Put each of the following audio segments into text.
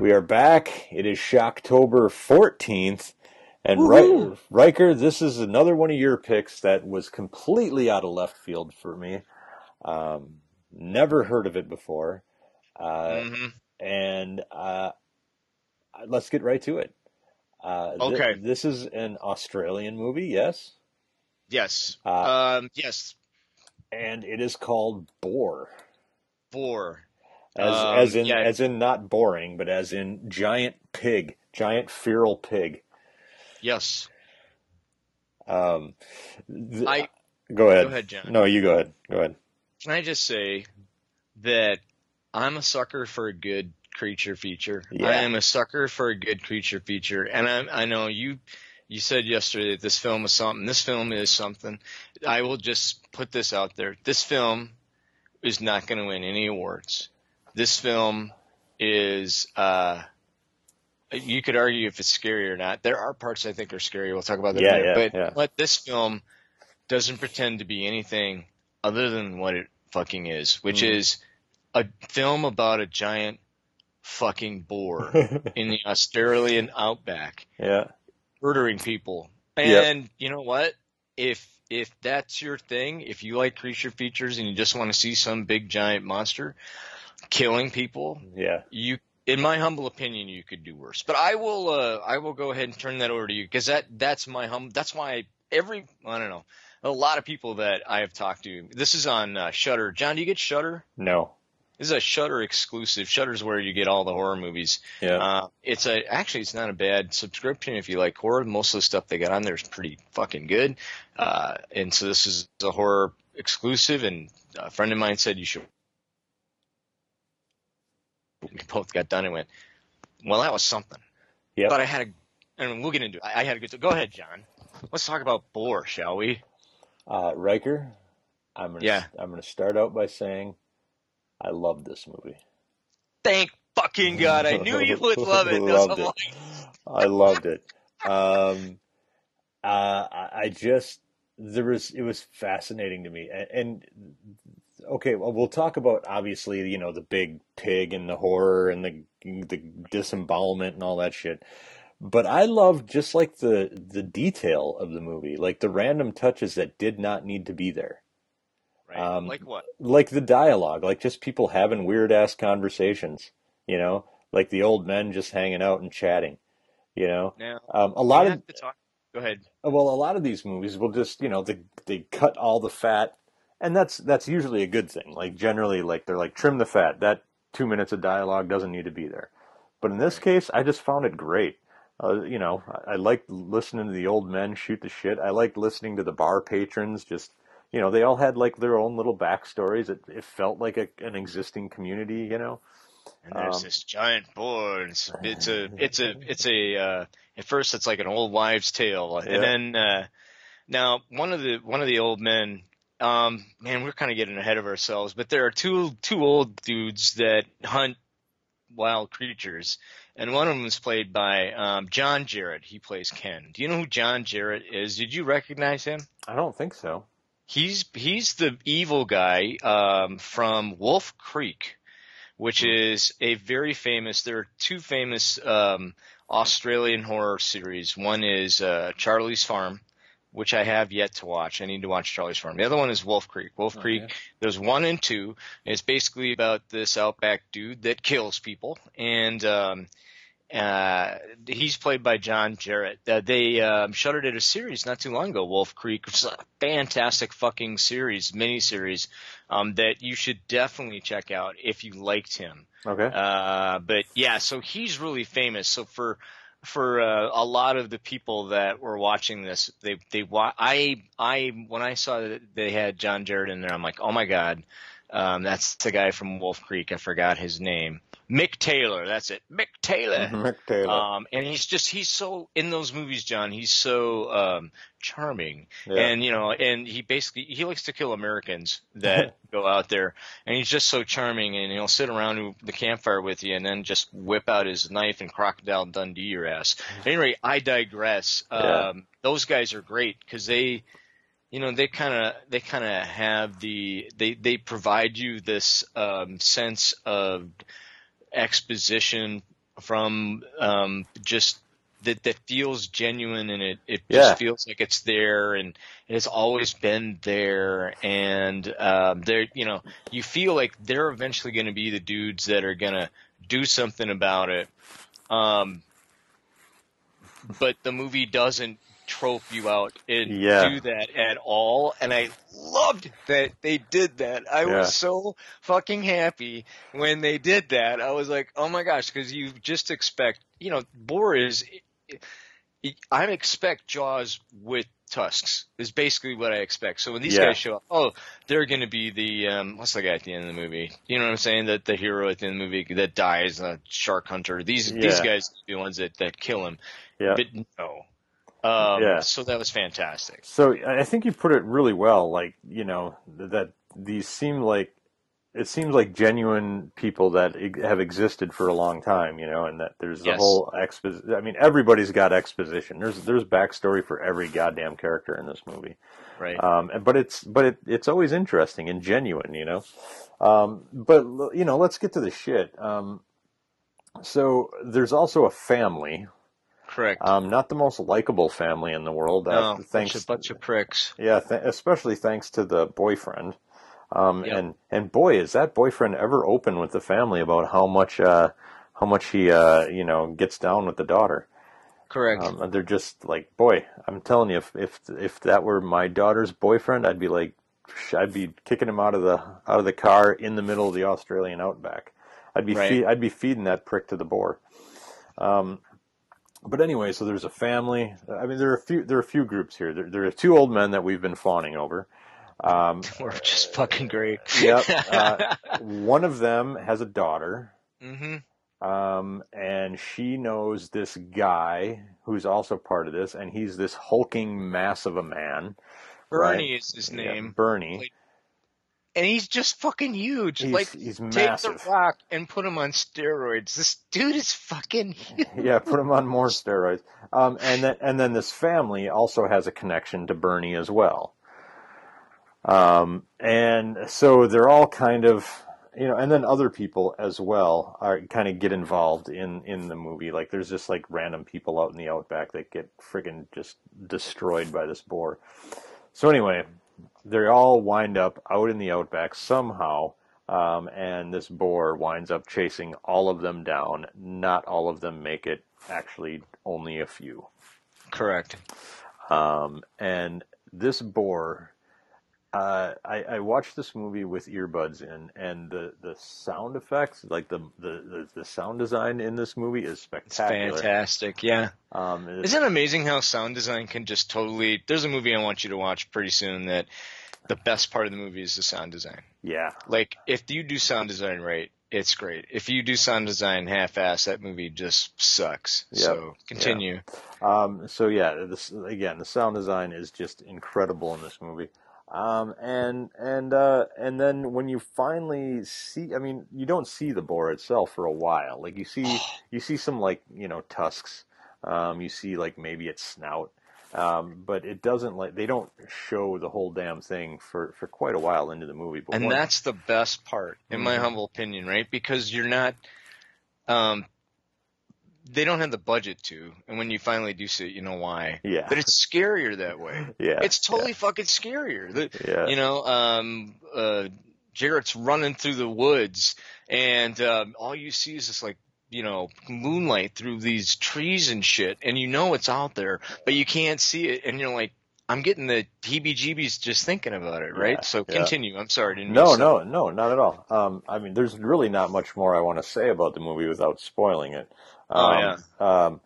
we are back. It is Shocktober 14th. And Ri- Riker, this is another one of your picks that was completely out of left field for me. Um, never heard of it before. Uh, Mhm. and uh, let's get right to it. Uh, Okay. this is an Australian movie, yes, Yes. Uh, um, yes. and it is called Boar, Four. as Um, as in yeah. as in not boring, but as in giant pig, giant feral pig. Yes. Um, th- I go ahead. go ahead, John. No, you go ahead. Go ahead. Can I just say that I'm a sucker for a good creature feature. Yeah. I am a sucker for a good creature feature, and I, I know you. You said yesterday that this film is something. This film is something. I will just put this out there. This film is not going to win any awards. This film is. Uh, you could argue if it's scary or not. There are parts I think are scary. We'll talk about that Yeah, later. yeah, but yeah. but this film doesn't pretend to be anything other than what it fucking is, which Mhm. is a film about a giant fucking boar in the Australian outback yeah. murdering people. Yep. And you know what? If if that's your thing, if you like creature features and you just want to see some big giant monster killing people, Yeah. you in my humble opinion you could do worse. But I will uh I will go ahead and turn that over to you because that that's my hum that's why every I don't know. A lot of people that I have talked to. This is on uh, Shudder. John, do you get Shudder? No. This is a Shudder exclusive. Shudder's where you get all the horror movies. Yeah. Uh, it's a actually it's not a bad subscription if you like horror. Most of the stuff they got on there is pretty fucking good. Uh, and so this is a horror exclusive. And a friend of mine said you should. We both got done and went. Well, that was something. Yep. But I had a, and we'll get into. it. I, had a good. Go ahead, John. Let's talk about Boar, shall we? Uh, Riker, I'm gonna Yeah. I'm gonna start out by saying I love this movie. Thank fucking god! I knew you would love it. Loved it. I loved it. Um, uh, I I just there was it was fascinating to me, and, and okay, well, we'll talk about obviously you know the big pig and the horror and the the disembowelment and all that shit. But I loved just like the the detail of the movie, like the random touches that did not need to be there. Right. Um, like what? like the dialogue, like just people having weird ass conversations, you know, like the old men just hanging out and chatting, you know. Now, Um, a lot of have to talk. Go ahead. well, a lot of these movies will just you know they they cut all the fat, and that's that's usually a good thing. Like generally, like they're like trim the fat. That two minutes of dialogue doesn't need to be there. But in this case, I just found it great. Uh, you know, I, I liked listening to the old men shoot the shit. I liked listening to the bar patrons. Just you know, they all had like their own little backstories. It it felt like a, an existing community. You know. And there's Um, this giant boar. And it's, it's a, it's a, it's a. Uh, at first, it's like an old wives' tale, Yeah. and then uh, now one of the one of the old men. Um, man, we're kind of getting ahead of ourselves, but there are two two old dudes that hunt wild creatures, and one of them is played by um, John Jarratt. He plays Ken. Do you know who John Jarratt is? Did you recognize him? I don't think so. He's he's the evil guy um, from Wolf Creek, which is a very famous. There are two famous um, Australian horror series. One is uh, Charlie's Farm, which I have yet to watch. I need to watch Charlie's Farm. The other one is Wolf Creek. Wolf Creek. Okay. There's one and two. And it's basically about this outback dude that kills people, and um, uh, he's played by John Jarratt. Uh, they um, shuttered it a series not too long ago, Wolf Creek, which is a fantastic fucking series, mini series um, that you should definitely check out if you liked him. Okay. Uh, but yeah, so he's really famous. So for for uh, a lot of the people that were watching this, they they wa- I I when I saw that they had John Jarratt in there, I'm like, oh my god, um, that's the guy from Wolf Creek. I forgot his name. Mick Taylor. That's it, Mick Taylor. Mick Taylor. Um, and he's just he's so in those movies, John. He's so um, charming, Yeah. and you know, and he basically he likes to kill Americans that go out there, and he's just so charming, and he'll sit around the campfire with you, and then just whip out his knife and crocodile Dundee your ass. Anyway, I digress. Yeah. Um, those guys are great because they you know they kind of they kind of have the they they provide you this um, sense of exposition from um, just that that feels genuine and it it Yeah. just feels like it's there and it's always been there and um, they're you know you feel like they're eventually going to be the dudes that are going to do something about it um, but the movie doesn't trope you out and Yeah. do that at all and i loved that they did that. I Yeah. was so fucking happy when they did that. I was like oh my gosh because you just expect you know boar is i expect jaws with tusks is basically what i expect. So when these Yeah. guys show up oh they're going to be the um what's the guy at the end of the movie? You know what i'm saying? That the hero at the end of the movie that dies a shark hunter. These these guys are the ones that that kill him. Yeah. but no um Yeah. so that was fantastic So I think you put it really well. Like you know that these seem like it seems like genuine people that have existed for a long time. You know, and that there's the Yes. whole exposition. I mean, everybody's got exposition. There's there's backstory for every goddamn character in this movie. right Um, but it's but it, it's always interesting and genuine, you know. Um, but you know, let's get to the shit. Um, so there's also a family, correct um, not the most likable family in the world. Uh, no thanks, bunch of, bunch of pricks yeah, th- especially thanks to the boyfriend. Um, Yep. and and boy, is that boyfriend ever open with the family about how much uh, how much he uh, you know gets down with the daughter. correct Um, and they're just like, boy, I'm telling you, if if if that were my daughter's boyfriend, I'd be like, I'd be kicking him out of the out of the car in the middle of the Australian outback. I'd be Right. feed, I'd be feeding that prick to the boar. Um, but anyway, so there's a family. I mean, there are a few there are a few groups here. There, there are two old men that we've been fawning over. Um, we're just fucking great yep. Uh, one of them has a daughter. Mm-hmm. Um, and she knows this guy who's also part of this, and he's this hulking mass of a man. bernie Right. is his Yeah, name Bernie. Like, and he's just fucking huge He's, like he's take the rock and put him on steroids this dude is fucking huge yeah, put him on more steroids. Um, and then and then this family also has a connection to Bernie as well. Um, and so they're all kind of you know, and then other people as well are kind of get involved in in the movie. Like there's just like random people out in the outback that get friggin' just destroyed by this boar. So anyway, they all wind up out in the outback somehow. Um, and this boar winds up chasing all of them down. Not all of them make it. Actually, only a few. correct Um, and this boar, uh, I, I watched this movie with earbuds in, and the, the sound effects, like the, the, the, sound design in this movie is it's spectacular. fantastic yeah Um, Isn't it amazing how sound design can just totally? There's a movie I want you to watch pretty soon that the best part of the movie is the sound design. yeah, Like if you do sound design right, it's great. If you do sound design half-ass, that movie just sucks. Yep. So continue. Um, so yeah, this again, the sound design is just incredible in this movie. Um, and and uh, and then when you finally see, I mean, you don't see the boar itself for a while. Like you see, you see some like you know tusks. Um, you see like maybe its snout. Um, but it doesn't like they don't show the whole damn thing for, for quite a while into the movie. But And that's the best part, in my Mhm. humble opinion, right? Because you're not, um, they don't have the budget to, and when you finally do see it, you know why. yeah, But it's scarier that way. yeah, It's totally fucking scarier. The, yeah, you know, um, uh, Jarratt's running through the woods, and um, all you see is this like, you know, moonlight through these trees and shit, and you know it's out there, but you can't see it, and you're like, I'm getting the heebie-jeebies just thinking about it, right? Yeah, so yeah. continue. I'm sorry, I didn't mean No, no, no, not at all. Um, I mean, there's really not much more I want to say about the movie without spoiling it. Oh, Um, Um,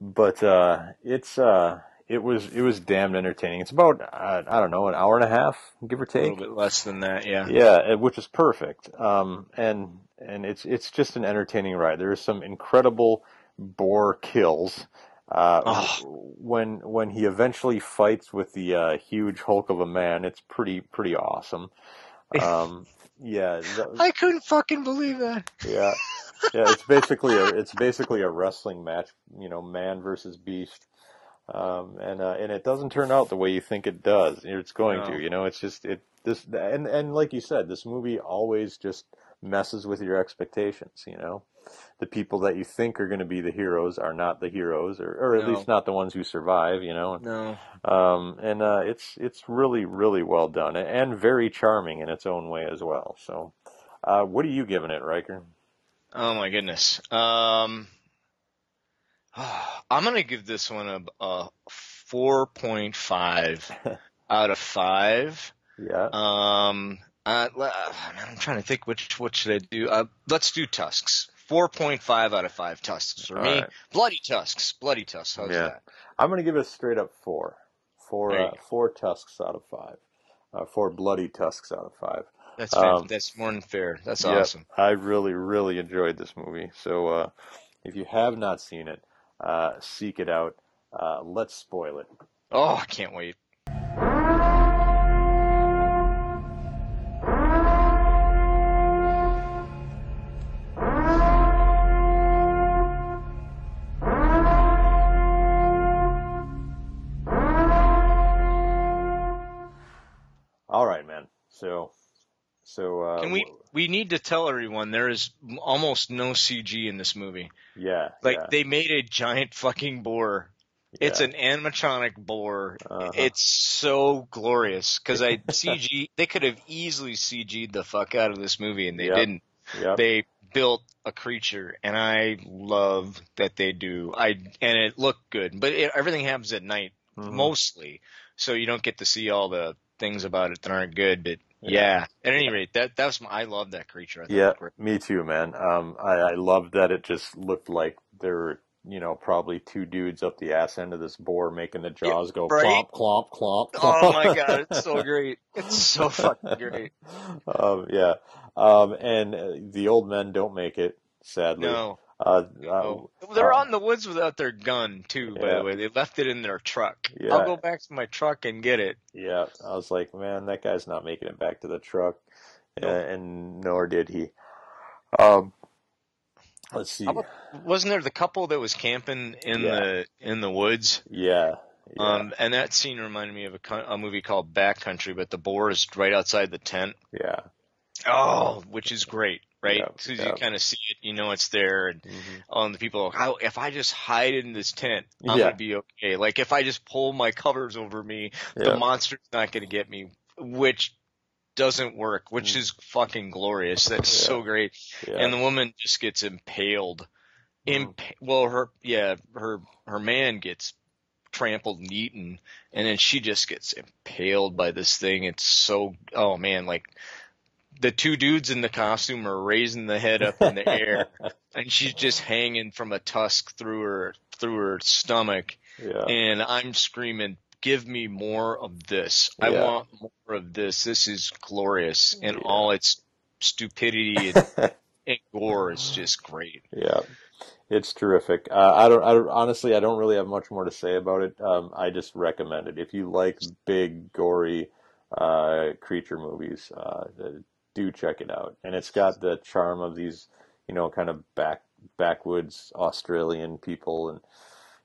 but uh, it's uh, it was it was damn entertaining. It's about uh, I don't know an hour and a half, give or take. A little bit less than that, yeah. Yeah, which is perfect. Um, and and it's it's just an entertaining ride. There is some incredible boar kills. Uh, Oh. when when he eventually fights with the uh, huge Hulk of a man, it's pretty pretty awesome. Um, yeah, I couldn't fucking believe that. yeah, yeah. It's basically a it's basically a wrestling match. You know, man versus beast. Um, and uh, and it doesn't turn out the way you think it does. It's going No. to. You know, it's just it this and and like you said, this movie always just messes with your expectations. You know, the people that you think are going to be the heroes are not the heroes, or or at No. least not the ones who survive. You know, No. um, and uh, it's it's really really well done and very charming in its own way as well. So, uh, what are you giving it, Riker? Oh my goodness. Um, I'm gonna give this one a, a 4.5 out of five. Yeah. Um, uh, I'm trying to think which what should I do. Uh, let's do tusks. 4.5 out of five tusks for All me. right. Bloody tusks. Bloody tusks. How's Yeah. that? I'm going to give it a straight up four. Four, uh, four tusks out of five. Uh, four bloody tusks out of five. That's Um, that's more than fair. That's Yeah, awesome. I really, really enjoyed this movie. So, uh, if you have not seen it, uh, seek it out. Uh, let's spoil it. Oh, I can't wait. All right, man. So, so, uh, Can we? We need to tell everyone there is almost no CG in this movie. yeah, Like yeah, they made a giant fucking boar. It's an animatronic boar. Uh-huh. It's so glorious because I CG. They could have easily CG'd the fuck out of this movie, and they Yep. didn't. Yep. They built a creature, and I love that they do. I and it looked good, but it, everything happens at night Mhm. mostly, so you don't get to see all the things about it that aren't good. But Yeah. yeah, at any rate, that that was my, I love that creature. I thought Yeah, me too, man. Um, I, I loved that it just looked like there were, you know, probably two dudes up the ass end of this boar making the jaws go right? clomp, clomp, clomp. Oh my god, it's so great! It's so fucking great. um, yeah. Um, and uh, the old men don't make it, sadly. No, Uh, uh, no. they're uh, on the woods without their gun too. By Yeah. the way, they left it in their truck. Yeah. I'll go back to my truck and get it. yeah. I was like, man, that guy's not making it back to the truck. Uh, and nor did he. Um, let's see. About- Wasn't there the couple that was camping in Yeah. the in the woods? Yeah. Yeah. Um, and that scene reminded me of a, a movie called Backcountry, but the boar is right outside the tent. yeah. Oh, which is great, right? Yeah, Because yeah. you kind of see it, you know it's there, and Mhm. um, the people, are like, how if I just hide in this tent, I'm Yeah. gonna be okay. Like if I just pull my covers over me, the monster's not gonna get me, which doesn't work, which is fucking glorious. That's Mm. So great. And the woman just gets impaled. Mhm. Imp- well, her yeah, her her man gets trampled and eaten, and then she just gets impaled by this thing. It's so oh man, like the two dudes in the costume are raising the head up in the air, and she's just hanging from a tusk through her through her stomach, yeah. and I'm screaming. Give me more of this. I want more of this. This is glorious And Yeah. all its stupidity and, and gore. is just great. Yeah, it's terrific. Uh, I don't. I don't. Honestly, I don't really have much more to say about it. Um, I just recommend it if you like big, gory uh, creature movies. Uh, do check it out, and it's got the charm of these, you know, kind of back backwoods Australian people, and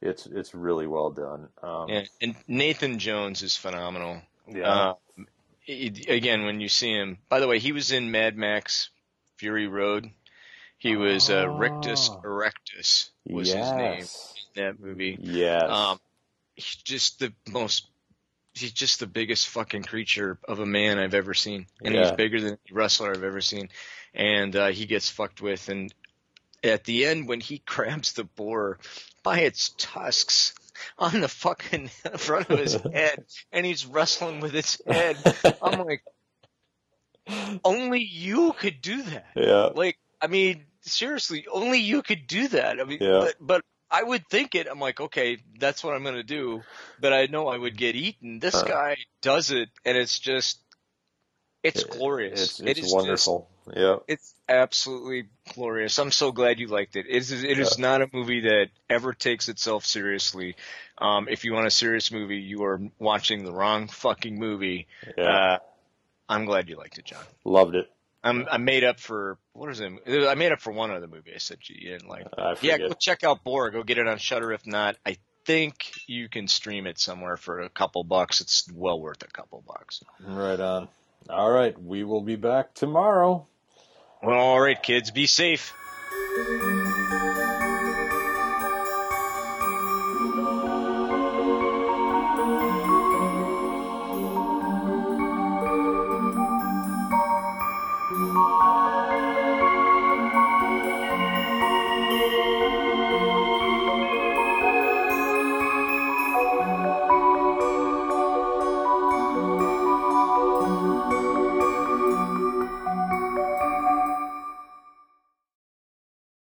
it's it's really well done. Um, Yeah, and Nathan Jones is phenomenal. yeah. Uh, he- again, when you see him, by the way, he was in Mad Max Fury Road. He was uh, Rictus Oh. Erectus was his name in that movie. Yes. Um, just the most. He's just the biggest fucking creature of a man I've ever seen, and he's bigger than any wrestler I've ever seen. And uh, he gets fucked with, and at the end when he grabs the boar by its tusks on the fucking front of his head, and he's wrestling with its head, I'm like, only you could do that. yeah. Like, I mean, seriously, only you could do that. I mean, Yeah. but, but I would think it. I'm like, okay, that's what I'm going to do, but I know I would get eaten. This Uh. guy does it, and it's just, it's It- glorious. It's, It it's is just- wonderful. yeah. it's absolutely glorious. I'm so glad you liked it. It is, it is not a movie that ever takes itself seriously. Um, if you want a serious movie, you are watching the wrong fucking movie. Yeah. Uh, I'm glad you liked it, John. Loved it. I'm I made up for what is it? I made up for one other movie. I said you didn't like. Yeah, go check out Boar. Go get it on Shudder. If not, I think you can stream it somewhere for a couple bucks. It's well worth a couple bucks. Right on. All right. We will be back tomorrow. Well, all right, kids, be safe.